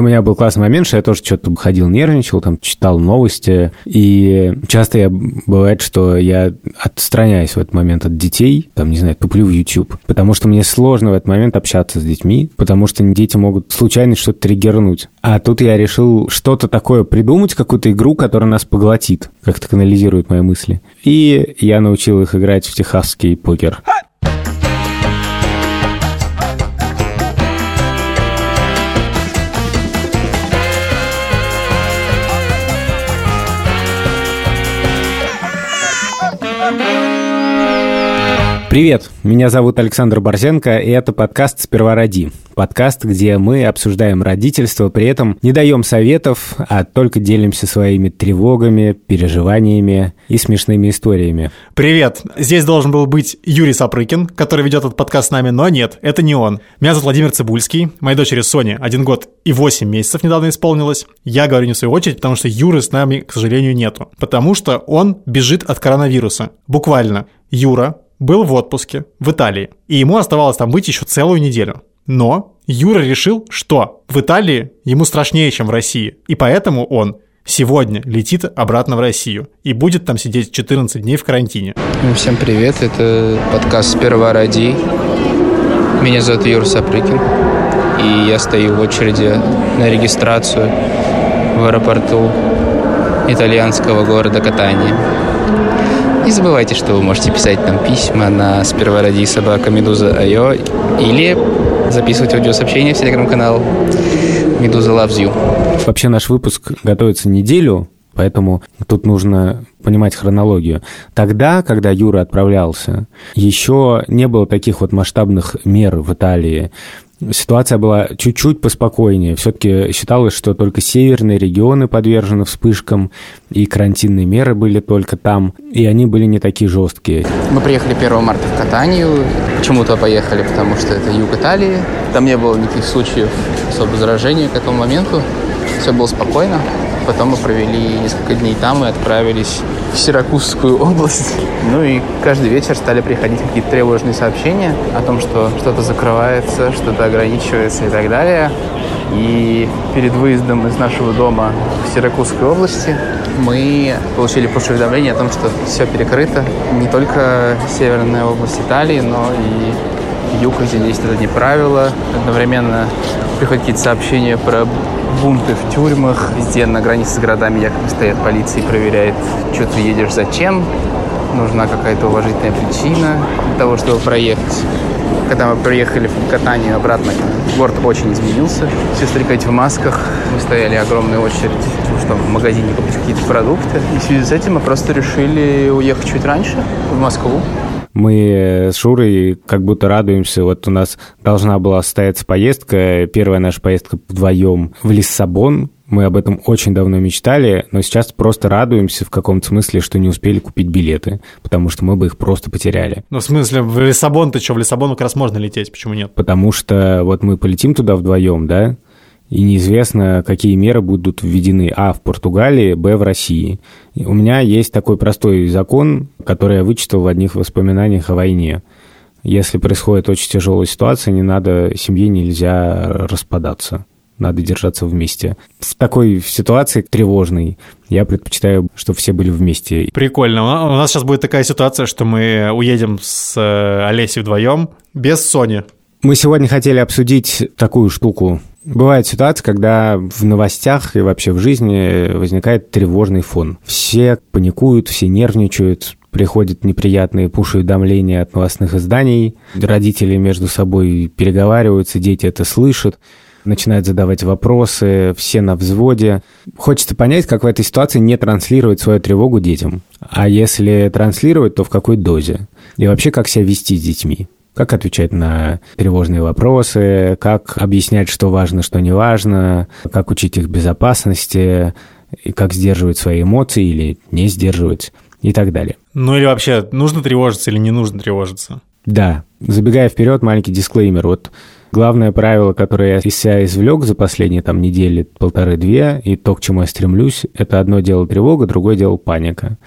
У меня был классный момент, что я тоже что-то ходил, нервничал, там читал новости, и часто я, бывает, что я отстраняюсь в этот момент от детей, там, не знаю, туплю в YouTube, потому что мне сложно в этот момент общаться с детьми, потому что дети могут случайно что-то триггернуть. А тут я решил что-то такое придумать, какую-то игру, которая нас поглотит, как-то канализирует мои мысли. И я научил их играть в техасский покер. Привет, меня зовут Александр Борзенко, и это подкаст «Сперва роди». Подкаст, где мы обсуждаем родительство, при этом не даем советов, а только делимся своими тревогами, переживаниями и смешными историями. Привет, здесь должен был быть Юрий Сапрыкин, который ведет этот подкаст с нами, но нет, это не он. Меня зовут Владимир Цибульский, моей дочери Соне один год и 8 месяцев недавно исполнилось. Я говорю не в свою очередь, потому что Юры с нами, к сожалению, нету. Потому что он бежит от коронавируса. Буквально. Юра, был в отпуске в Италии, и ему оставалось там быть еще целую неделю. Но Юра решил, что в Италии ему страшнее, чем в России, и поэтому он сегодня летит обратно в Россию и будет там сидеть 14 дней в карантине. Ну, всем привет, это подкаст «Сперва ради». Меня зовут Юр Сапрыкин, и я стою в очереди на регистрацию в аэропорту итальянского города Катания. Не забывайте, что вы можете писать нам письма на сперва ради собака Медуза Айо или записывать аудиосообщения в телеграм-канал Медуза Loves You. Вообще наш выпуск готовится неделю, Поэтому тут нужно понимать хронологию. Тогда, когда Юра отправлялся, еще не было таких вот масштабных мер в Италии ситуация была чуть-чуть поспокойнее. Все-таки считалось, что только северные регионы подвержены вспышкам, и карантинные меры были только там, и они были не такие жесткие. Мы приехали 1 марта в Катанию. Почему-то поехали, потому что это юг Италии. Там не было никаких случаев особо заражения к этому моменту. Все было спокойно. Потом мы провели несколько дней там и отправились в Сиракузскую область. Ну и каждый вечер стали приходить какие-то тревожные сообщения о том, что что-то закрывается, что-то ограничивается и так далее. И перед выездом из нашего дома в Сиракузской области мы получили push-уведомление о том, что все перекрыто. Не только северная область Италии, но и юг, где действуют одни правила. Одновременно приходят какие-то сообщения про бунты в тюрьмах. Везде на границе с городами якобы стоят полиции проверяет, что ты едешь, зачем. Нужна какая-то уважительная причина для того, чтобы проехать. Когда мы приехали в катанию обратно, город очень изменился. Все стрекать в масках. Мы стояли огромной очередь, чтобы в магазине купить какие-то продукты. И в связи с этим мы просто решили уехать чуть раньше в Москву мы с Шурой как будто радуемся. Вот у нас должна была состояться поездка, первая наша поездка вдвоем в Лиссабон, мы об этом очень давно мечтали, но сейчас просто радуемся в каком-то смысле, что не успели купить билеты, потому что мы бы их просто потеряли. Ну, в смысле, в Лиссабон ты что, в Лиссабон как раз можно лететь, почему нет? Потому что вот мы полетим туда вдвоем, да, и неизвестно, какие меры будут введены, а, в Португалии, б, в России. И у меня есть такой простой закон, который я вычитал в одних воспоминаниях о войне. Если происходит очень тяжелая ситуация, не надо, семье нельзя распадаться надо держаться вместе. В такой ситуации тревожной я предпочитаю, чтобы все были вместе. Прикольно. У нас сейчас будет такая ситуация, что мы уедем с э, Олесей вдвоем без Сони. Мы сегодня хотели обсудить такую штуку, Бывает ситуация, когда в новостях и вообще в жизни возникает тревожный фон. Все паникуют, все нервничают, приходят неприятные пуш-уведомления от новостных изданий, родители между собой переговариваются, дети это слышат, начинают задавать вопросы, все на взводе. Хочется понять, как в этой ситуации не транслировать свою тревогу детям. А если транслировать, то в какой дозе? И вообще, как себя вести с детьми? Как отвечать на тревожные вопросы, как объяснять, что важно, что не важно, как учить их безопасности, и как сдерживать свои эмоции или не сдерживать и так далее. Ну или вообще, нужно тревожиться или не нужно тревожиться? Да. Забегая вперед, маленький дисклеймер. Вот главное правило, которое я из себя извлек за последние там недели, полторы-две, и то, к чему я стремлюсь, это одно дело тревога, другое дело паника.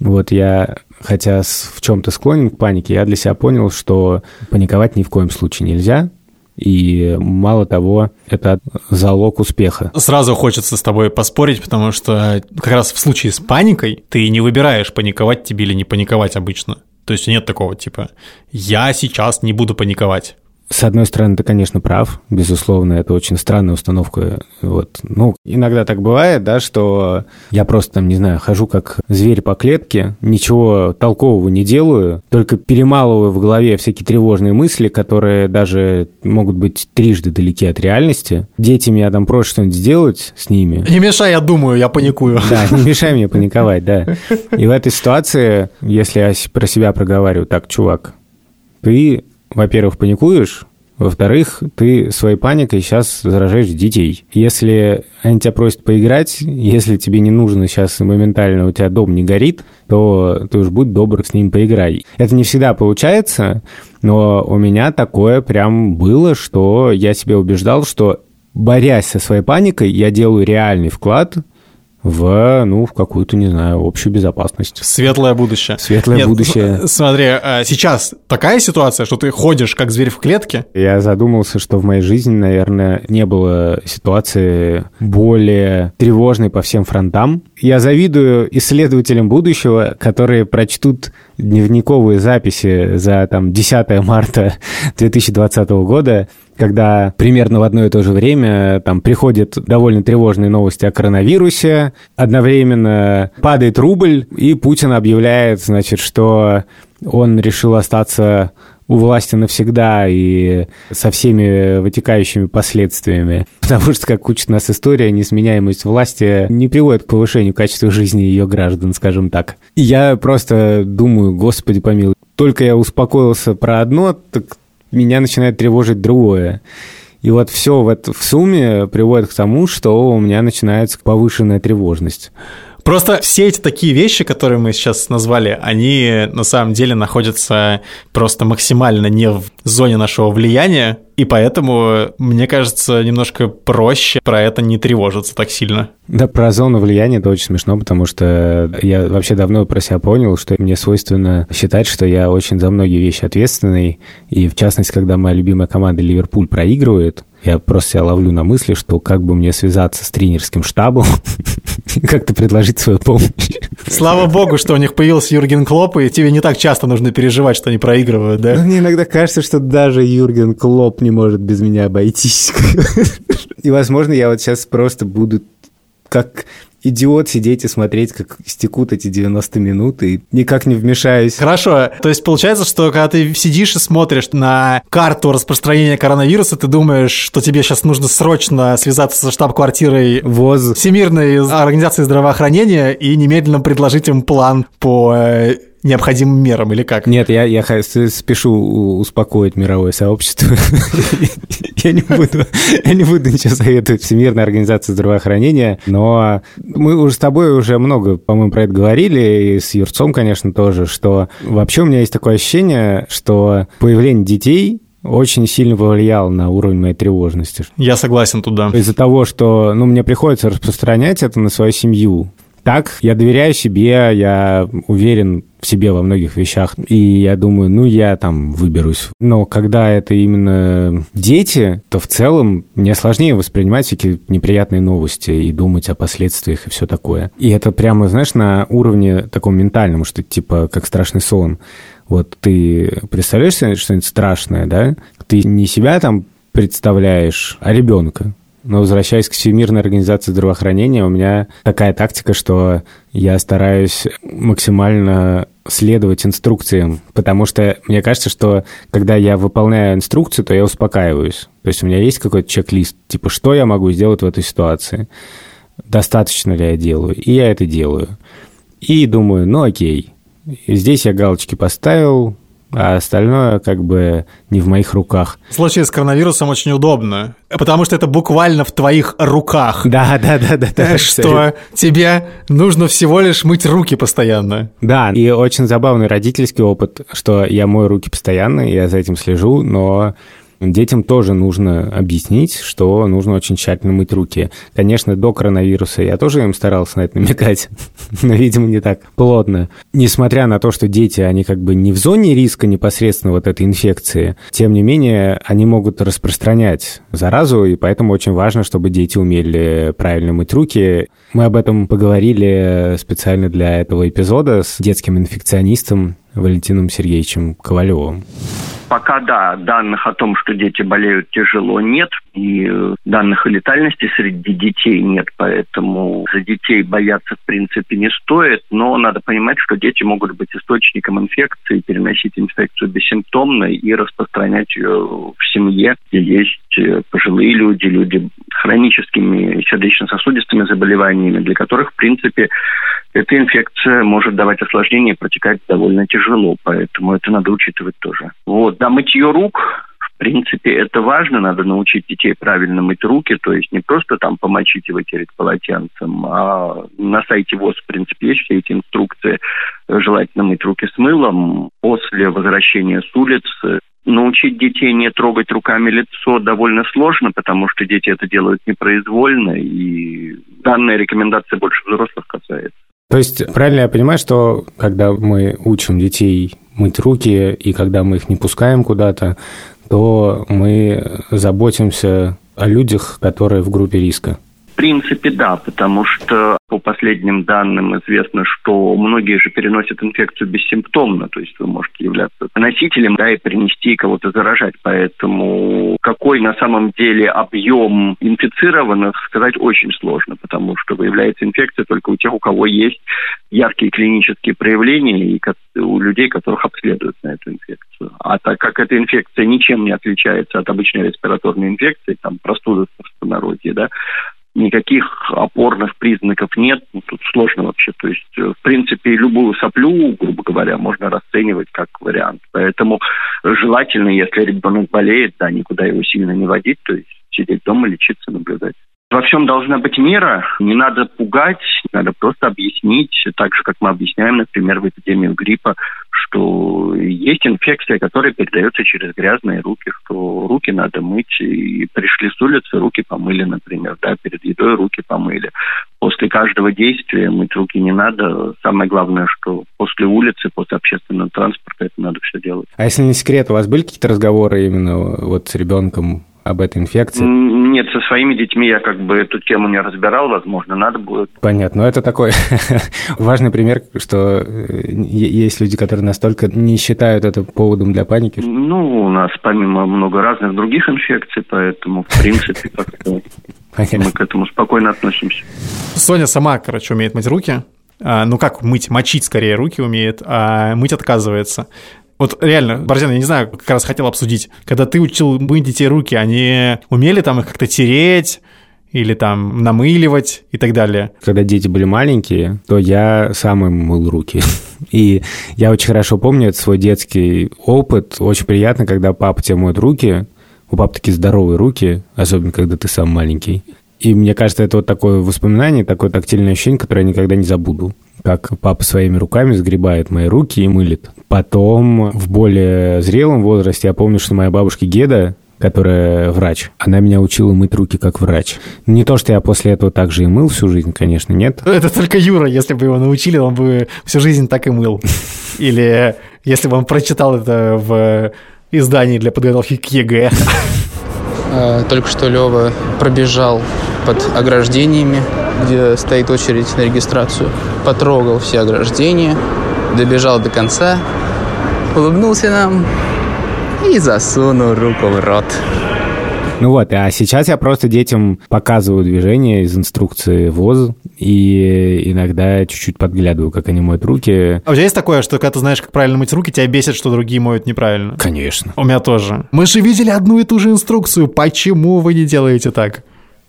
Вот я хотя в чем-то склонен к панике, я для себя понял, что паниковать ни в коем случае нельзя. И мало того, это залог успеха. Сразу хочется с тобой поспорить, потому что как раз в случае с паникой ты не выбираешь, паниковать тебе или не паниковать обычно. То есть нет такого типа «я сейчас не буду паниковать». С одной стороны, ты, конечно, прав, безусловно, это очень странная установка. Вот. Ну, иногда так бывает, да, что я просто там, не знаю, хожу как зверь по клетке, ничего толкового не делаю, только перемалываю в голове всякие тревожные мысли, которые даже могут быть трижды далеки от реальности. Дети меня там просят что-нибудь сделать с ними. Не мешай, я думаю, я паникую. Да, не мешай мне паниковать, да. И в этой ситуации, если я про себя проговариваю, так, чувак, ты во-первых, паникуешь, во-вторых, ты своей паникой сейчас заражаешь детей. Если они тебя просят поиграть, если тебе не нужно сейчас моментально, у тебя дом не горит, то ты уж будь добр, с ним поиграй. Это не всегда получается, но у меня такое прям было, что я себе убеждал, что борясь со своей паникой, я делаю реальный вклад в, ну, в какую-то, не знаю, общую безопасность. Светлое будущее. Светлое Нет, будущее. Смотри, а сейчас такая ситуация, что ты ходишь как зверь в клетке? Я задумался, что в моей жизни, наверное, не было ситуации более тревожной по всем фронтам. Я завидую исследователям будущего, которые прочтут дневниковые записи за там 10 марта 2020 года когда примерно в одно и то же время там приходят довольно тревожные новости о коронавирусе, одновременно падает рубль, и Путин объявляет, значит, что он решил остаться у власти навсегда и со всеми вытекающими последствиями. Потому что, как учит нас история, несменяемость власти не приводит к повышению качества жизни ее граждан, скажем так. И я просто думаю, господи помилуй, только я успокоился про одно, так меня начинает тревожить другое. И вот все в, это, в сумме приводит к тому, что у меня начинается повышенная тревожность. Просто все эти такие вещи, которые мы сейчас назвали, они на самом деле находятся просто максимально не в зоне нашего влияния, и поэтому, мне кажется, немножко проще про это не тревожиться так сильно. Да, про зону влияния это очень смешно, потому что я вообще давно про себя понял, что мне свойственно считать, что я очень за многие вещи ответственный. И в частности, когда моя любимая команда Ливерпуль проигрывает, я просто себя ловлю на мысли, что как бы мне связаться с тренерским штабом, как-то предложить свою помощь. Слава богу, что у них появился Юрген Клоп, и тебе не так часто нужно переживать, что они проигрывают, да? Ну, мне иногда кажется, что даже Юрген Клоп не может без меня обойтись. И, возможно, я вот сейчас просто буду как идиот сидеть и смотреть, как стекут эти 90 минут, и никак не вмешаюсь. Хорошо, то есть получается, что когда ты сидишь и смотришь на карту распространения коронавируса, ты думаешь, что тебе сейчас нужно срочно связаться со штаб-квартирой ВОЗ. Всемирной организации здравоохранения и немедленно предложить им план по э, необходимым мерам или как? Нет, я, я спешу успокоить мировое сообщество. Я не буду, я не буду ничего советовать Всемирной организации здравоохранения, но мы уже с тобой уже много, по-моему, про это говорили, и с Юрцом, конечно, тоже, что вообще у меня есть такое ощущение, что появление детей очень сильно повлиял на уровень моей тревожности. Я согласен туда. Из-за того, что ну, мне приходится распространять это на свою семью, так, я доверяю себе, я уверен в себе во многих вещах, и я думаю, ну, я там выберусь. Но когда это именно дети, то в целом мне сложнее воспринимать всякие неприятные новости и думать о последствиях и все такое. И это прямо, знаешь, на уровне таком ментальном, что типа как страшный сон. Вот ты представляешь себе что-нибудь страшное, да? Ты не себя там представляешь, а ребенка. Но возвращаясь к Всемирной организации здравоохранения, у меня такая тактика, что я стараюсь максимально следовать инструкциям, потому что мне кажется, что когда я выполняю инструкцию, то я успокаиваюсь. То есть у меня есть какой-то чек-лист, типа, что я могу сделать в этой ситуации, достаточно ли я делаю, и я это делаю. И думаю, ну окей, здесь я галочки поставил, а остальное как бы не в моих руках. В случае с коронавирусом очень удобно, потому что это буквально в твоих руках. Да, да, да, да. да что тебе нужно всего лишь мыть руки постоянно. Да, и очень забавный родительский опыт, что я мою руки постоянно, я за этим слежу, но детям тоже нужно объяснить, что нужно очень тщательно мыть руки. Конечно, до коронавируса я тоже им старался на это намекать, но, видимо, не так плотно. Несмотря на то, что дети, они как бы не в зоне риска непосредственно вот этой инфекции, тем не менее, они могут распространять заразу, и поэтому очень важно, чтобы дети умели правильно мыть руки. Мы об этом поговорили специально для этого эпизода с детским инфекционистом Валентином Сергеевичем Ковалевым. Пока да, данных о том, что дети болеют тяжело, нет. И э, данных о летальности среди детей нет. Поэтому за детей бояться в принципе не стоит. Но надо понимать, что дети могут быть источником инфекции, переносить инфекцию бессимптомно и распространять ее в семье, где есть пожилые люди, люди с хроническими сердечно-сосудистыми заболеваниями, для которых, в принципе, эта инфекция может давать осложнения и протекать довольно тяжело, поэтому это надо учитывать тоже. Вот, да, мытье рук, в принципе, это важно, надо научить детей правильно мыть руки, то есть не просто там помочить и вытереть полотенцем, а на сайте ВОЗ, в принципе, есть все эти инструкции, желательно мыть руки с мылом после возвращения с улицы, Научить детей не трогать руками лицо довольно сложно, потому что дети это делают непроизвольно, и данная рекомендация больше взрослых касается. То есть правильно я понимаю, что когда мы учим детей мыть руки, и когда мы их не пускаем куда-то, то мы заботимся о людях, которые в группе риска? Принципе, да, потому что по последним данным известно, что многие же переносят инфекцию бессимптомно, то есть вы можете являться носителем, да, и принести кого-то заражать. Поэтому какой на самом деле объем инфицированных, сказать очень сложно, потому что выявляется инфекция только у тех, у кого есть яркие клинические проявления и у людей, которых обследуют на эту инфекцию. А так как эта инфекция ничем не отличается от обычной респираторной инфекции, там простуда в простонародье, да, никаких опорных признаков нет. Ну, тут сложно вообще. То есть, э, в принципе, любую соплю, грубо говоря, можно расценивать как вариант. Поэтому желательно, если ребенок болеет, да, никуда его сильно не водить, то есть сидеть дома, лечиться, наблюдать. Во всем должна быть мера, не надо пугать, надо просто объяснить, так же, как мы объясняем, например, в эпидемию гриппа, что есть инфекция, которая передается через грязные руки, что руки надо мыть, и пришли с улицы, руки помыли, например, да, перед едой руки помыли. После каждого действия мыть руки не надо. Самое главное, что после улицы, после общественного транспорта это надо все делать. А если не секрет, у вас были какие-то разговоры именно вот с ребенком об этой инфекции? Нет, со своими детьми я как бы эту тему не разбирал, возможно, надо будет. Понятно, но это такой важный пример, что э, есть люди, которые настолько не считают это поводом для паники. Ну, у нас помимо много разных других инфекций, поэтому, в принципе, как-то мы к этому спокойно относимся. Соня сама, короче, умеет мыть руки. А, ну как мыть, мочить скорее руки умеет, а мыть отказывается. Вот реально, Борзян, я не знаю, как раз хотел обсудить. Когда ты учил мыть детей руки, они умели там их как-то тереть, или там намыливать и так далее. Когда дети были маленькие, то я сам им мыл руки. И я очень хорошо помню это свой детский опыт. Очень приятно, когда папа тебе моет руки. У папы такие здоровые руки, особенно когда ты сам маленький. И мне кажется, это вот такое воспоминание, такое тактильное ощущение, которое я никогда не забуду. Как папа своими руками сгребает мои руки и мылит. Потом в более зрелом возрасте я помню, что моя бабушка Геда, которая врач, она меня учила мыть руки как врач. Не то, что я после этого так же и мыл всю жизнь, конечно, нет. Это только Юра, если бы его научили, он бы всю жизнь так и мыл. Или если бы он прочитал это в издании для подготовки к ЕГЭ. А, только что Лева пробежал под ограждениями, где стоит очередь на регистрацию. Потрогал все ограждения, добежал до конца, улыбнулся нам и засунул руку в рот. Ну вот, а сейчас я просто детям показываю движения из инструкции ВОЗ, и иногда чуть-чуть подглядываю, как они моют руки. А у тебя есть такое, что когда ты знаешь, как правильно мыть руки, тебя бесит, что другие моют неправильно? Конечно. У меня тоже. Мы же видели одну и ту же инструкцию, почему вы не делаете так?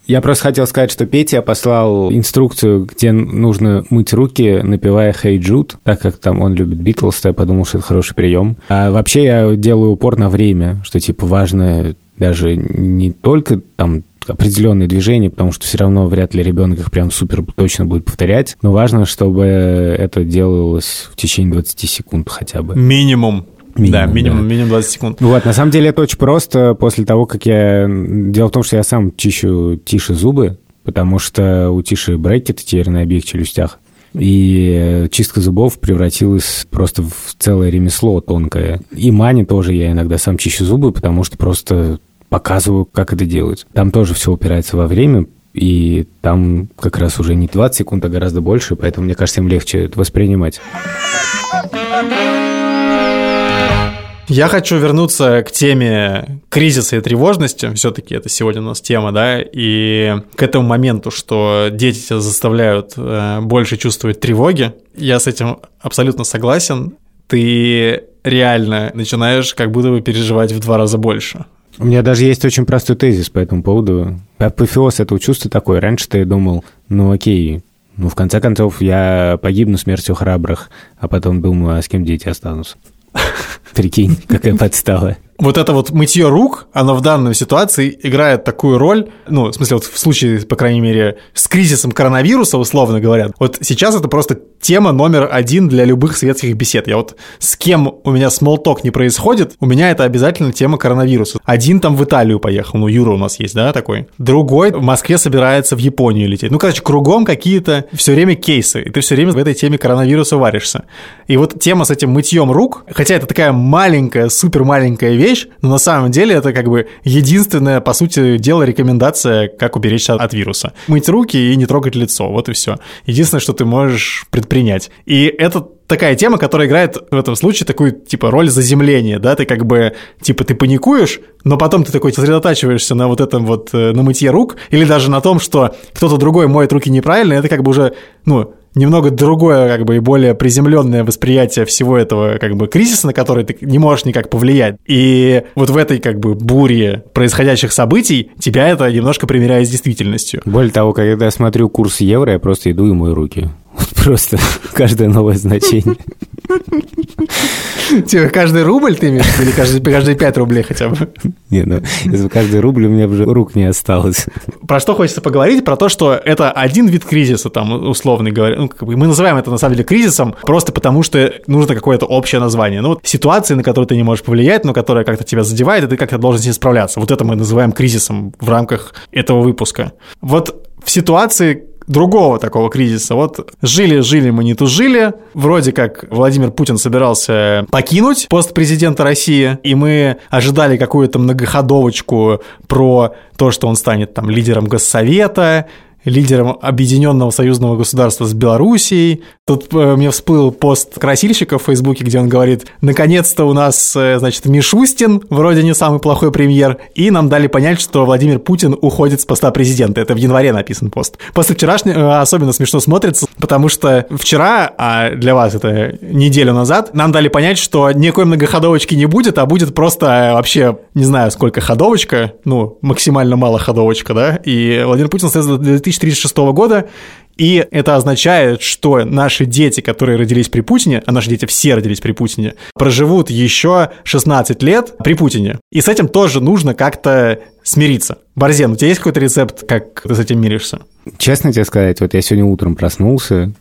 Я просто хотел сказать, что Петя послал инструкцию, где нужно мыть руки, напивая «Hey Jude», так как там он любит Битлз, я подумал, что это хороший прием. А вообще я делаю упор на время, что типа важно даже не только там определенные движения, потому что все равно вряд ли ребенок их прям супер точно будет повторять. Но важно, чтобы это делалось в течение 20 секунд хотя бы. Минимум. Минимум, да, минимум, да. минимум 20 секунд. Вот, на самом деле это очень просто. После того, как я... Дело в том, что я сам чищу тише зубы, потому что у тиши брекеты теперь на обеих челюстях. И чистка зубов превратилась просто в целое ремесло тонкое. И Мане тоже я иногда сам чищу зубы, потому что просто показываю, как это делать. Там тоже все упирается во время, и там как раз уже не 20 секунд, а гораздо больше, поэтому, мне кажется, им легче это воспринимать. Я хочу вернуться к теме кризиса и тревожности. Все-таки это сегодня у нас тема, да, и к этому моменту, что дети тебя заставляют э, больше чувствовать тревоги. Я с этим абсолютно согласен. Ты реально начинаешь как будто бы переживать в два раза больше. У меня даже есть очень простой тезис по этому поводу. Апофеоз этого чувства такой. Раньше ты думал, ну окей, ну в конце концов я погибну смертью храбрых, а потом думаю, а с кем дети останутся. Прикинь, какая подстава вот это вот мытье рук, оно в данной ситуации играет такую роль, ну, в смысле, вот в случае, по крайней мере, с кризисом коронавируса, условно говоря, вот сейчас это просто тема номер один для любых светских бесед. Я вот с кем у меня смолток не происходит, у меня это обязательно тема коронавируса. Один там в Италию поехал, ну, Юра у нас есть, да, такой. Другой в Москве собирается в Японию лететь. Ну, короче, кругом какие-то все время кейсы, и ты все время в этой теме коронавируса варишься. И вот тема с этим мытьем рук, хотя это такая маленькая, супер маленькая вещь, вещь, но на самом деле это как бы единственная, по сути дела, рекомендация, как уберечься от вируса. Мыть руки и не трогать лицо, вот и все. Единственное, что ты можешь предпринять. И это такая тема, которая играет в этом случае такую, типа, роль заземления, да, ты как бы, типа, ты паникуешь, но потом ты такой сосредотачиваешься на вот этом вот, э, на мытье рук, или даже на том, что кто-то другой моет руки неправильно, это как бы уже, ну, немного другое, как бы, и более приземленное восприятие всего этого, как бы, кризиса, на который ты не можешь никак повлиять. И вот в этой, как бы, буре происходящих событий тебя это немножко примеряет с действительностью. Более того, когда я смотрю курс евро, я просто иду и мою руки. Просто каждое новое значение. Типа каждый рубль ты имеешь или каждый, каждые 5 рублей хотя бы? Не, ну, если каждый рубль у меня уже рук не осталось. Про что хочется поговорить? Про то, что это один вид кризиса, там, условно говоря. Ну, как бы мы называем это, на самом деле, кризисом просто потому, что нужно какое-то общее название. Ну, вот ситуации, на которые ты не можешь повлиять, но которая как-то тебя задевает, и ты как-то должен с ней справляться. Вот это мы называем кризисом в рамках этого выпуска. Вот в ситуации, другого такого кризиса. Вот жили-жили мы не тужили, вроде как Владимир Путин собирался покинуть пост президента России, и мы ожидали какую-то многоходовочку про то, что он станет там лидером Госсовета, лидером объединенного союзного государства с Белоруссией. Тут э, мне всплыл пост красильщика в Фейсбуке, где он говорит, наконец-то у нас, э, значит, Мишустин, вроде не самый плохой премьер, и нам дали понять, что Владимир Путин уходит с поста президента. Это в январе написан пост. После вчерашнего э, особенно смешно смотрится, потому что вчера, а для вас это неделю назад, нам дали понять, что никакой многоходовочки не будет, а будет просто вообще, не знаю, сколько ходовочка, ну, максимально мало ходовочка, да, и Владимир Путин остается до 2036 года, и это означает, что наши дети, которые родились при Путине, а наши дети все родились при Путине, проживут еще 16 лет при Путине. И с этим тоже нужно как-то смириться. Борзен, у тебя есть какой-то рецепт, как ты с этим миришься? Честно тебе сказать, вот я сегодня утром проснулся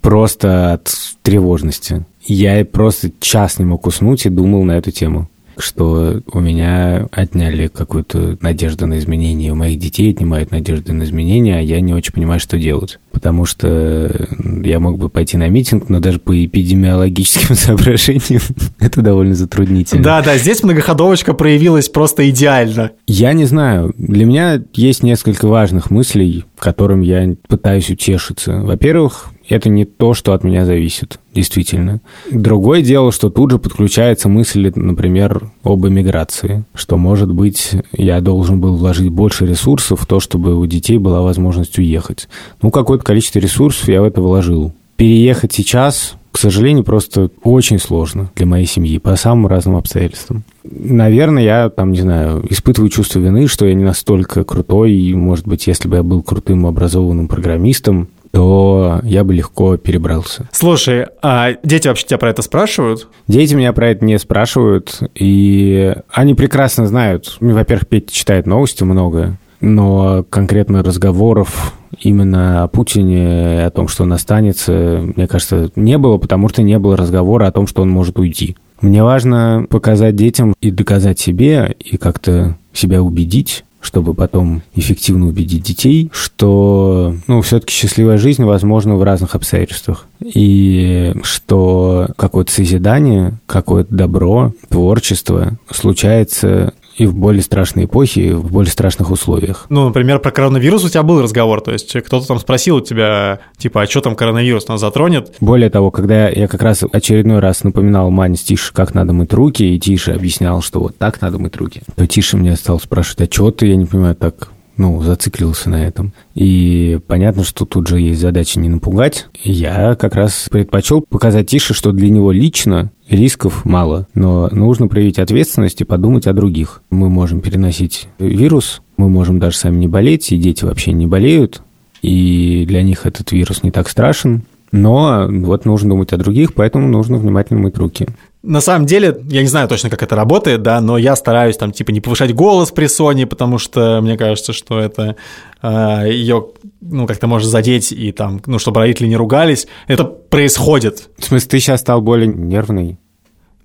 просто от тревожности. Я просто час не мог уснуть и думал на эту тему что у меня отняли какую-то надежду на изменения, у моих детей отнимают надежду на изменения, а я не очень понимаю, что делать. Потому что я мог бы пойти на митинг, но даже по эпидемиологическим соображениям это довольно затруднительно. Да, да, здесь многоходовочка проявилась просто идеально. Я не знаю. Для меня есть несколько важных мыслей, которым я пытаюсь утешиться. Во-первых, это не то, что от меня зависит, действительно. Другое дело, что тут же подключается мысль, например, об эмиграции, что, может быть, я должен был вложить больше ресурсов в то, чтобы у детей была возможность уехать. Ну, какое-то количество ресурсов я в это вложил. Переехать сейчас, к сожалению, просто очень сложно для моей семьи по самым разным обстоятельствам. Наверное, я там, не знаю, испытываю чувство вины, что я не настолько крутой, и, может быть, если бы я был крутым образованным программистом, то я бы легко перебрался. Слушай, а дети вообще тебя про это спрашивают? Дети меня про это не спрашивают, и они прекрасно знают. Во-первых, Петя читает новости много, но конкретно разговоров именно о Путине, о том, что он останется, мне кажется, не было, потому что не было разговора о том, что он может уйти. Мне важно показать детям и доказать себе, и как-то себя убедить, чтобы потом эффективно убедить детей, что, ну, все-таки счастливая жизнь возможна в разных обстоятельствах. И что какое-то созидание, какое-то добро, творчество случается и в более страшной эпохе, и в более страшных условиях. Ну, например, про коронавирус у тебя был разговор, то есть кто-то там спросил у тебя, типа, а что там коронавирус нас затронет? Более того, когда я как раз очередной раз напоминал Мане с Тише, как надо мыть руки, и Тише объяснял, что вот так надо мыть руки, то Тише мне стал спрашивать, а что ты, я не понимаю, так ну, зациклился на этом. И понятно, что тут же есть задача не напугать. Я как раз предпочел показать Тише, что для него лично рисков мало, но нужно проявить ответственность и подумать о других. Мы можем переносить вирус, мы можем даже сами не болеть, и дети вообще не болеют, и для них этот вирус не так страшен. Но вот нужно думать о других, поэтому нужно внимательно мыть руки. На самом деле, я не знаю точно, как это работает, да, но я стараюсь там типа не повышать голос при Соне, потому что мне кажется, что это э, ее, ну, как-то может задеть и там, ну, чтобы родители не ругались. Это происходит. В смысле, ты сейчас стал более нервный?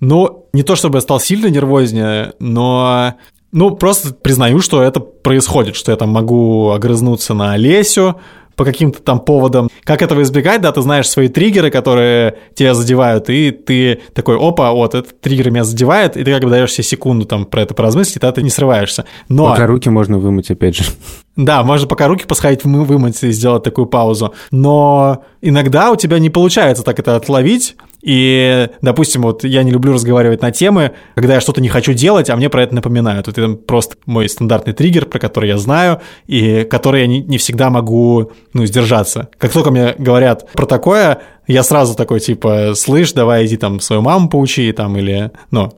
Ну, не то чтобы я стал сильно нервознее, но ну, просто признаю, что это происходит, что я там могу огрызнуться на Олесю, по каким-то там поводам. Как этого избегать, да, ты знаешь свои триггеры, которые тебя задевают, и ты такой, опа, вот, этот триггер меня задевает, и ты как бы даешь себе секунду там про это поразмыслить, и тогда ты не срываешься. Но... Пока руки можно вымыть, опять же. Да, можно пока руки посходить, вымыть и сделать такую паузу. Но иногда у тебя не получается так это отловить, и, допустим, вот я не люблю разговаривать на темы, когда я что-то не хочу делать, а мне про это напоминают. Вот это просто мой стандартный триггер, про который я знаю, и который я не, не всегда могу, ну, сдержаться. Как только мне говорят про такое, я сразу такой, типа, слышь, давай иди там свою маму поучи, там, или, ну,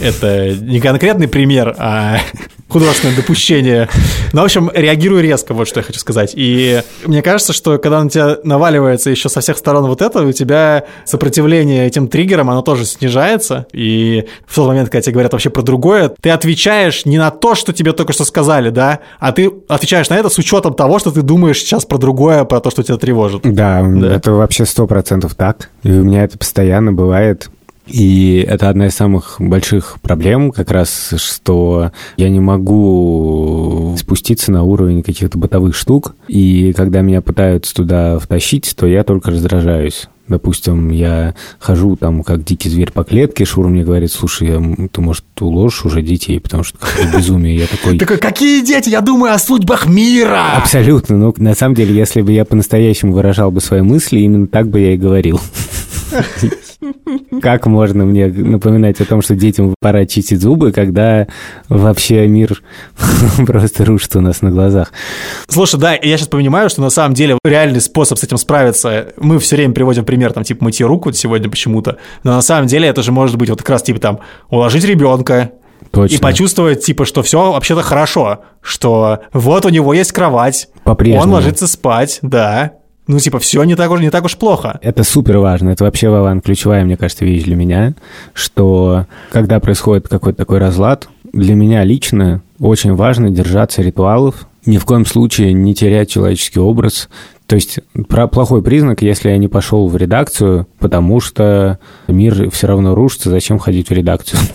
это не конкретный пример, а художественное допущение. Но, в общем, реагирую резко, вот что я хочу сказать. И мне кажется, что когда на тебя наваливается еще со всех сторон вот это, у тебя сопротивление этим триггерам, оно тоже снижается. И в тот момент, когда тебе говорят вообще про другое, ты отвечаешь не на то, что тебе только что сказали, да, а ты отвечаешь на это с учетом того, что ты думаешь сейчас про другое, про то, что тебя тревожит. Да, да. это вообще сто процентов так. И у меня это постоянно бывает. И это одна из самых больших проблем, как раз, что я не могу спуститься на уровень каких-то бытовых штук. И когда меня пытаются туда втащить, то я только раздражаюсь. Допустим, я хожу там как дикий зверь по клетке, Шура мне говорит, слушай, ты, может, уложишь уже детей, потому что какое безумие. Я такой... Такой, какие дети? Я думаю о судьбах мира! Абсолютно. Ну, на самом деле, если бы я по-настоящему выражал бы свои мысли, именно так бы я и говорил. Как можно мне напоминать о том, что детям пора чистить зубы, когда вообще мир просто рушится у нас на глазах? Слушай, да, я сейчас понимаю, что на самом деле реальный способ с этим справиться, мы все время приводим пример, там, типа, мытье руку сегодня почему-то, но на самом деле это же может быть вот как раз, типа, там, уложить ребенка, Точно. И почувствовать, типа, что все вообще-то хорошо, что вот у него есть кровать, он ложится спать, да, ну, типа, все не так уж, не так уж плохо. Это супер важно. Это вообще, Вован, ключевая, мне кажется, вещь для меня, что когда происходит какой-то такой разлад, для меня лично очень важно держаться ритуалов, ни в коем случае не терять человеческий образ. То есть про плохой признак, если я не пошел в редакцию, потому что мир все равно рушится, зачем ходить в редакцию?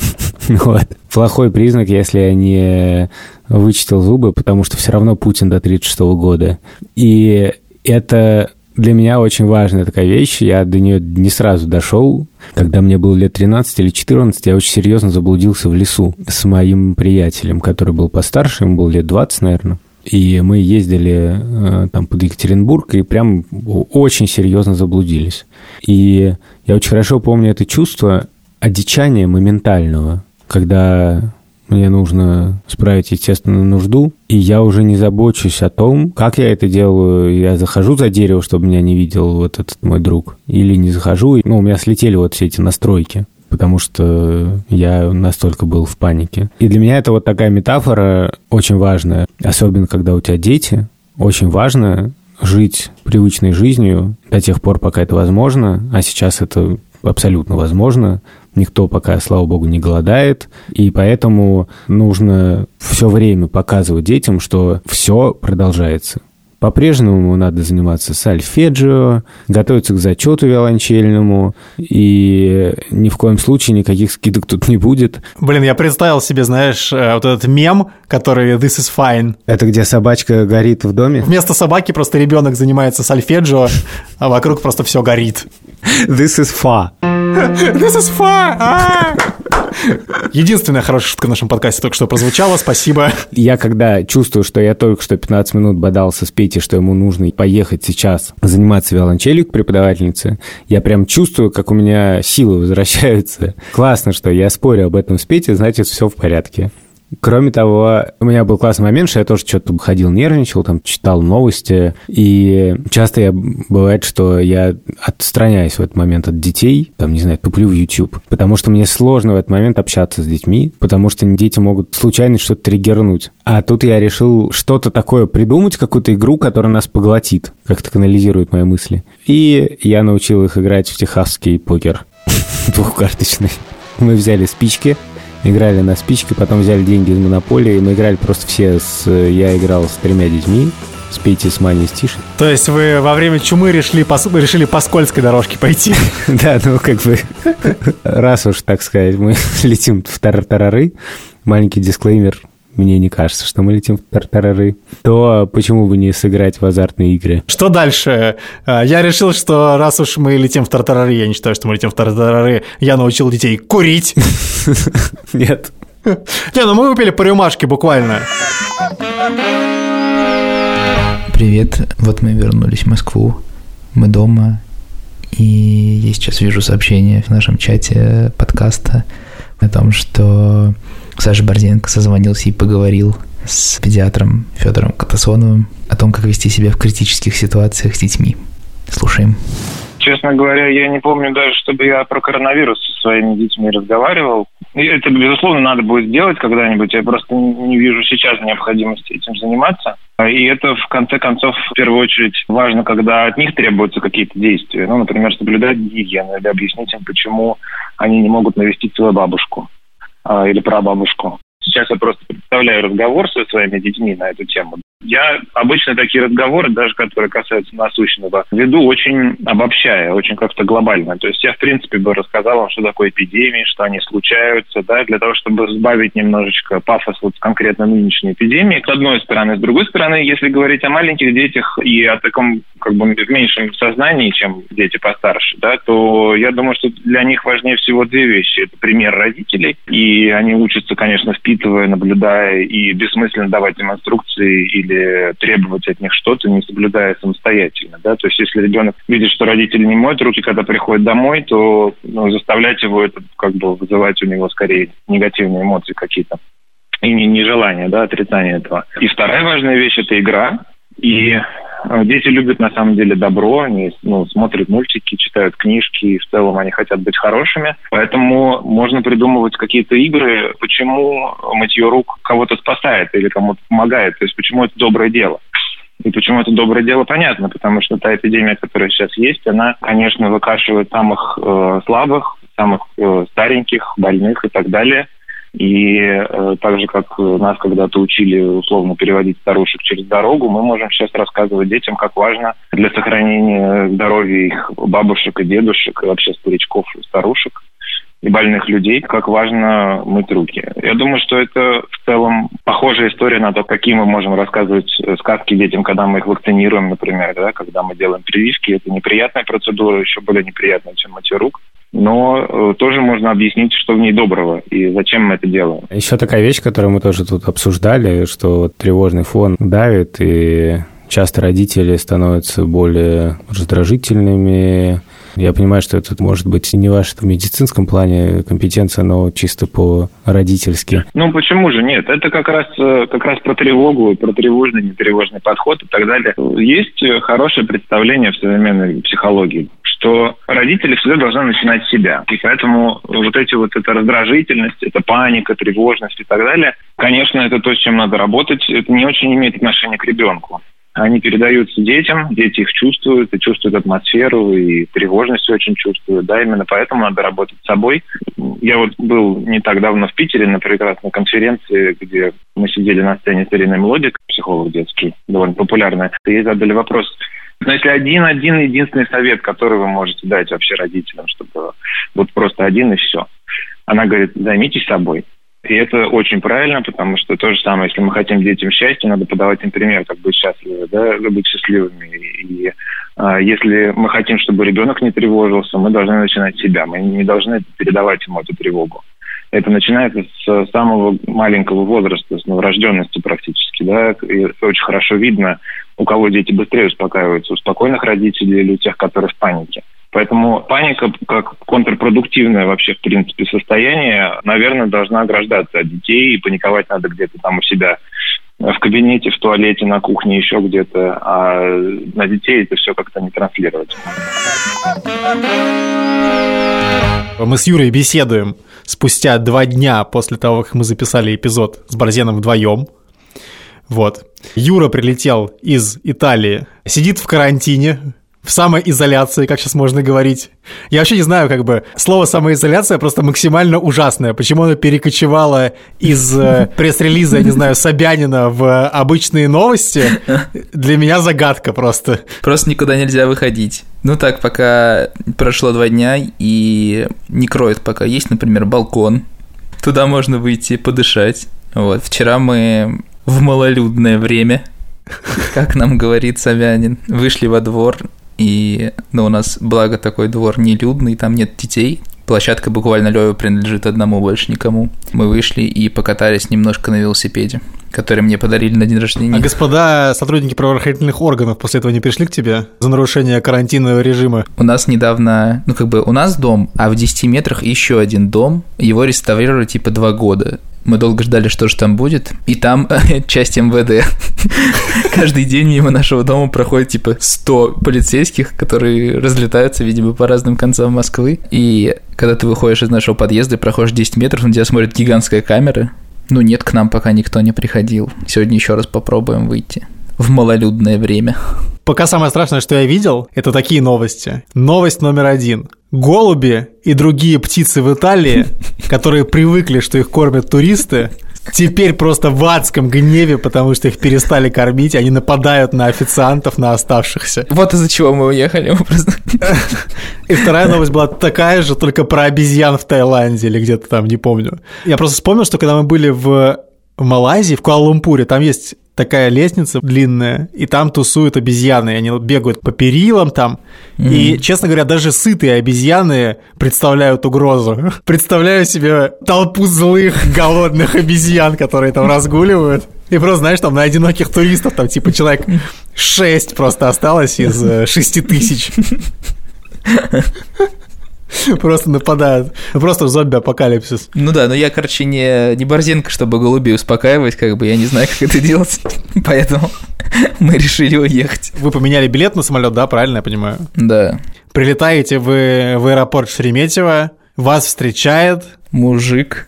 Вот. Плохой признак, если я не вычистил зубы, потому что все равно Путин до 36 года. И это для меня очень важная такая вещь. Я до нее не сразу дошел. Когда мне было лет 13 или 14, я очень серьезно заблудился в лесу с моим приятелем, который был постарше, ему было лет 20, наверное. И мы ездили э, там под Екатеринбург и прям очень серьезно заблудились. И я очень хорошо помню это чувство одичания моментального, когда мне нужно справить естественную нужду, и я уже не забочусь о том, как я это делаю. Я захожу за дерево, чтобы меня не видел вот этот мой друг, или не захожу. Ну, у меня слетели вот все эти настройки потому что я настолько был в панике. И для меня это вот такая метафора очень важная, особенно когда у тебя дети. Очень важно жить привычной жизнью до тех пор, пока это возможно, а сейчас это абсолютно возможно, Никто пока, слава богу, не голодает. И поэтому нужно все время показывать детям, что все продолжается. По-прежнему надо заниматься сальфеджио, готовиться к зачету виолончельному, и ни в коем случае никаких скидок тут не будет. Блин, я представил себе, знаешь, э, вот этот мем, который «This is fine». Это где собачка горит в доме? Вместо собаки просто ребенок занимается сальфеджио, а вокруг просто все горит. This is fa. This is fun! А! Единственная хорошая шутка в нашем подкасте только что прозвучала, спасибо. Я когда чувствую, что я только что 15 минут бодался с Петей, что ему нужно поехать сейчас заниматься виолончелью к преподавательнице, я прям чувствую, как у меня силы возвращаются. Классно, что я спорю об этом с Петей, значит, все в порядке. Кроме того, у меня был классный момент, что я тоже что-то ходил, нервничал, там, читал новости, и часто я, бывает, что я отстраняюсь в этот момент от детей, там, не знаю, туплю в YouTube, потому что мне сложно в этот момент общаться с детьми, потому что дети могут случайно что-то триггернуть. А тут я решил что-то такое придумать, какую-то игру, которая нас поглотит, как-то канализирует мои мысли. И я научил их играть в техасский покер двухкарточный. Мы взяли спички, играли на спичке, потом взяли деньги из монополии, и мы играли просто все с... Я играл с тремя детьми, с Петей, с Маней, с Тишей. То есть вы во время чумы решили по, решили по скользкой дорожке пойти? Да, ну как бы, раз уж, так сказать, мы летим в тартарары, маленький дисклеймер, мне не кажется, что мы летим в тартарары, то почему бы не сыграть в азартные игры? Что дальше? А, я решил, что раз уж мы летим в тартарары, я не считаю, что мы летим в тартарары, я научил детей курить. Нет. Не, ну мы выпили по рюмашке буквально. Привет, вот мы вернулись в Москву, мы дома, и я сейчас вижу сообщение в нашем чате подкаста о том, что Саша Борзенко созвонился и поговорил с педиатром Федором Катасоновым о том, как вести себя в критических ситуациях с детьми. Слушаем. Честно говоря, я не помню даже, чтобы я про коронавирус со своими детьми разговаривал. И это, безусловно, надо будет сделать когда-нибудь. Я просто не вижу сейчас необходимости этим заниматься. И это, в конце концов, в первую очередь важно, когда от них требуются какие-то действия. Ну, например, соблюдать гигиену или объяснить им, почему они не могут навестить свою бабушку или прабабушку. Сейчас я просто представляю разговор со своими детьми на эту тему. Я обычно такие разговоры, даже которые касаются насущного, веду очень обобщая, очень как-то глобально. То есть я, в принципе, бы рассказал вам, что такое эпидемии, что они случаются, да, для того, чтобы сбавить немножечко пафос вот конкретно нынешней эпидемии, с одной стороны. С другой стороны, если говорить о маленьких детях и о таком как бы меньшем сознании, чем дети постарше, да, то я думаю, что для них важнее всего две вещи. Это пример родителей, и они учатся, конечно, впитывая, наблюдая, и бессмысленно давать им инструкции или требовать от них что-то, не соблюдая самостоятельно, да. То есть если ребенок видит, что родители не моют руки, когда приходят домой, то ну, заставлять его это как бы вызывать у него скорее негативные эмоции какие-то и нежелание, да, отрицание этого. И вторая важная вещь – это игра. И Э, дети любят на самом деле добро, они ну, смотрят мультики, читают книжки, и в целом они хотят быть хорошими. Поэтому можно придумывать какие-то игры, почему мытье рук кого-то спасает или кому-то помогает, то есть почему это доброе дело. И почему это доброе дело, понятно, потому что та эпидемия, которая сейчас есть, она, конечно, выкашивает самых э, слабых, самых э, стареньких, больных и так далее – и э, так же, как нас когда-то учили условно переводить старушек через дорогу, мы можем сейчас рассказывать детям, как важно для сохранения здоровья их бабушек и дедушек, и вообще старичков и старушек и больных людей, как важно мыть руки. Я думаю, что это в целом похожая история на то, какие мы можем рассказывать э, сказки детям, когда мы их вакцинируем, например, да, когда мы делаем прививки. Это неприятная процедура, еще более неприятная, чем мытье рук но э, тоже можно объяснить, что в ней доброго и зачем мы это делаем. Еще такая вещь, которую мы тоже тут обсуждали, что тревожный фон давит, и часто родители становятся более раздражительными. Я понимаю, что это может быть не ваша в медицинском плане компетенция, но чисто по-родительски. Ну, почему же нет? Это как раз, э, как раз про тревогу, про тревожный, нетревожный подход и так далее. Есть хорошее представление в современной психологии что родители всегда должны начинать с себя. И поэтому вот эти вот эта раздражительность, эта паника, тревожность и так далее, конечно, это то, с чем надо работать. Это не очень имеет отношения к ребенку. Они передаются детям, дети их чувствуют, и чувствуют атмосферу, и тревожность очень чувствуют, да, именно поэтому надо работать с собой. Я вот был не так давно в Питере на прекрасной конференции, где мы сидели на сцене с Ириной Мелодик, психолог детский, довольно популярная, ей задали вопрос, но если один-один единственный совет, который вы можете дать вообще родителям, чтобы вот просто один и все. Она говорит, займитесь собой. И это очень правильно, потому что то же самое, если мы хотим детям счастья, надо подавать им пример, как быть счастливыми, да, быть счастливыми. И а, если мы хотим, чтобы ребенок не тревожился, мы должны начинать с себя. Мы не должны передавать ему эту тревогу. Это начинается с самого маленького возраста, с новорожденности практически, да, и очень хорошо видно, у кого дети быстрее успокаиваются, у спокойных родителей или у тех, которые в панике. Поэтому паника как контрпродуктивное вообще, в принципе, состояние, наверное, должна ограждаться от детей, и паниковать надо где-то там у себя в кабинете, в туалете, на кухне, еще где-то, а на детей это все как-то не транслировать. Мы с Юрой беседуем спустя два дня после того, как мы записали эпизод с Борзеном вдвоем. Вот. Юра прилетел из Италии, сидит в карантине, в самоизоляции, как сейчас можно говорить. Я вообще не знаю, как бы, слово самоизоляция просто максимально ужасное. Почему оно перекочевало из э, пресс-релиза, я не знаю, Собянина в обычные новости, для меня загадка просто. Просто никуда нельзя выходить. Ну так, пока прошло два дня и не кроет пока. Есть, например, балкон. Туда можно выйти подышать. Вот. Вчера мы в малолюдное время, как нам говорит Собянин, вышли во двор и, ну, у нас, благо, такой двор нелюдный, там нет детей, Площадка буквально Лёве принадлежит одному, больше никому. Мы вышли и покатались немножко на велосипеде, который мне подарили на день рождения. А господа сотрудники правоохранительных органов после этого не пришли к тебе за нарушение карантинного режима? У нас недавно, ну как бы у нас дом, а в 10 метрах еще один дом. Его реставрировали типа два года. Мы долго ждали, что же там будет. И там часть МВД. Каждый день мимо нашего дома проходит типа 100 полицейских, которые разлетаются, видимо, по разным концам Москвы. И когда ты выходишь из нашего подъезда и проходишь 10 метров, на тебя смотрит гигантская камера. Ну нет, к нам пока никто не приходил. Сегодня еще раз попробуем выйти в малолюдное время. Пока самое страшное, что я видел, это такие новости. Новость номер один. Голуби и другие птицы в Италии, которые привыкли, что их кормят туристы, теперь просто в адском гневе, потому что их перестали кормить, они нападают на официантов, на оставшихся. Вот из-за чего мы уехали. Просто... И вторая новость была такая же, только про обезьян в Таиланде или где-то там, не помню. Я просто вспомнил, что когда мы были в Малайзии, в Куала-Лумпуре, там есть такая лестница длинная, и там тусуют обезьяны, и они бегают по перилам там. Mm-hmm. И, честно говоря, даже сытые обезьяны представляют угрозу. Представляю себе толпу злых, голодных обезьян, которые там разгуливают. И просто, знаешь, там на одиноких туристов, там типа человек 6 просто осталось из 6 э, тысяч. Просто нападают. Просто зомби-апокалипсис. Ну да, но я, короче, не, не борзинка, чтобы голубей успокаивать, как бы я не знаю, как это делать. Поэтому мы решили уехать. Вы поменяли билет на самолет, да, правильно я понимаю? Да. Прилетаете вы в аэропорт Шереметьево, вас встречает... Мужик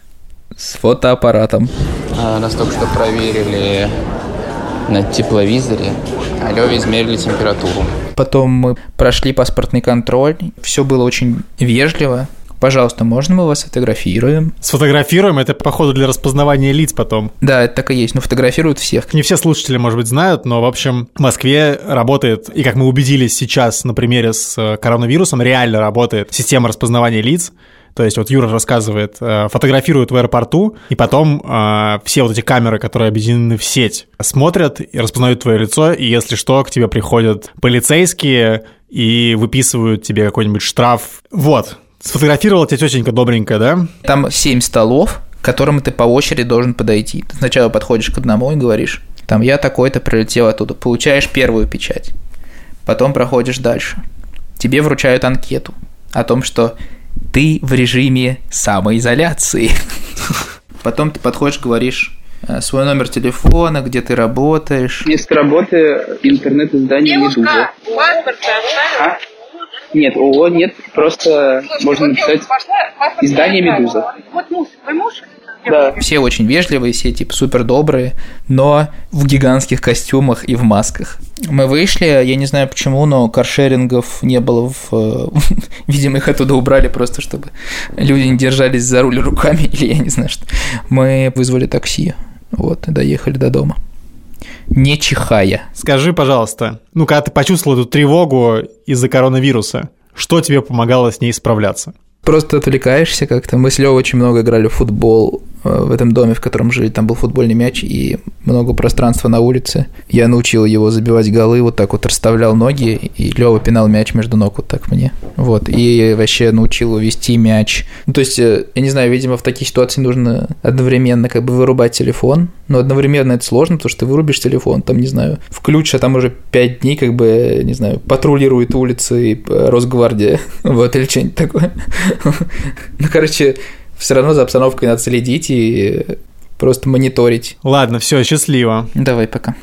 с фотоаппаратом. А, нас только что проверили на тепловизоре, а Лёве измерили температуру. Потом мы прошли паспортный контроль, все было очень вежливо. Пожалуйста, можно мы вас сфотографируем? Сфотографируем? Это, походу, для распознавания лиц потом. Да, это так и есть. Ну, фотографируют всех. Не все слушатели, может быть, знают, но, в общем, в Москве работает, и как мы убедились сейчас на примере с э, коронавирусом, реально работает система распознавания лиц. То есть вот Юра рассказывает, э, фотографируют в аэропорту, и потом э, все вот эти камеры, которые объединены в сеть, смотрят и распознают твое лицо, и если что, к тебе приходят полицейские и выписывают тебе какой-нибудь штраф. Вот, сфотографировала тебя тетенька добренькая, да? Там семь столов, к которым ты по очереди должен подойти. Ты сначала подходишь к одному и говоришь, там, я такой-то прилетел оттуда, получаешь первую печать. Потом проходишь дальше. Тебе вручают анкету о том, что ты в режиме самоизоляции. Потом ты подходишь, говоришь э, свой номер телефона, где ты работаешь. Место работы интернет-издание «Медуза». А? Нет, ООО нет, просто можно написать издание «Медуза». Вот муж, твой муж? Да. Все очень вежливые, все типа супер добрые, но в гигантских костюмах и в масках. Мы вышли, я не знаю почему, но каршерингов не было в... э, Видимо, их оттуда убрали просто, чтобы люди не держались за руль руками, или я не знаю что. Мы вызвали такси, вот, и доехали до дома. Не чихая. Скажи, пожалуйста, ну, когда ты почувствовал эту тревогу из-за коронавируса, что тебе помогало с ней справляться? Просто отвлекаешься как-то. Мы с Лёвой очень много играли в футбол э, в этом доме, в котором жили. Там был футбольный мяч и много пространства на улице. Я научил его забивать голы, вот так вот расставлял ноги, и Лёва пинал мяч между ног вот так мне. Вот. И вообще научил его вести мяч. Ну, то есть, э, я не знаю, видимо, в такие ситуации нужно одновременно как бы вырубать телефон, но одновременно это сложно, потому что ты вырубишь телефон, там, не знаю, включишь, а там уже пять дней, как бы, не знаю, патрулирует улицы э, Росгвардия, вот, или что-нибудь такое. Ну, короче, все равно за обстановкой надо следить и просто мониторить. Ладно, все, счастливо. Давай, пока.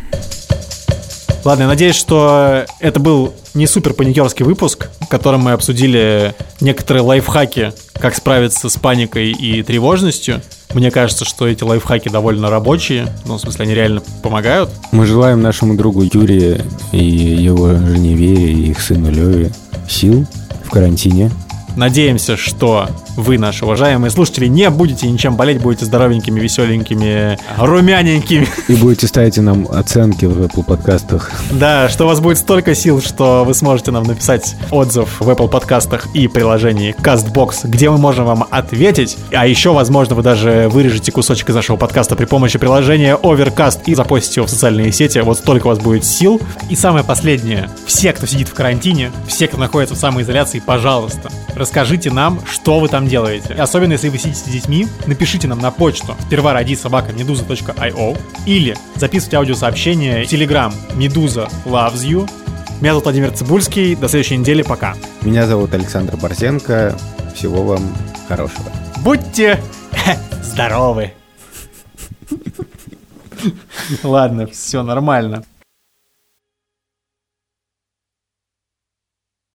Ладно, я надеюсь, что это был не супер паникерский выпуск, в котором мы обсудили некоторые лайфхаки, как справиться с паникой и тревожностью. Мне кажется, что эти лайфхаки довольно рабочие, ну, в смысле, они реально помогают. Мы желаем нашему другу Юрию и его жене Вере и их сыну Леве сил в карантине. Надеемся, что вы, наши уважаемые слушатели, не будете ничем болеть, будете здоровенькими, веселенькими, румяненькими. И будете ставить нам оценки в Apple подкастах. Да, что у вас будет столько сил, что вы сможете нам написать отзыв в Apple подкастах и приложении CastBox, где мы можем вам ответить. А еще, возможно, вы даже вырежете кусочек из нашего подкаста при помощи приложения Overcast и запостите его в социальные сети. Вот столько у вас будет сил. И самое последнее. Все, кто сидит в карантине, все, кто находится в самоизоляции, пожалуйста, расскажите нам, что вы там делаете. И особенно, если вы сидите с детьми, напишите нам на почту сперва ради собака meduza.io или записывайте аудиосообщение в Telegram Meduza Loves You. Меня зовут Владимир Цибульский. До следующей недели. Пока. Меня зовут Александр Борзенко. Всего вам хорошего. Будьте здоровы. Ладно, все нормально.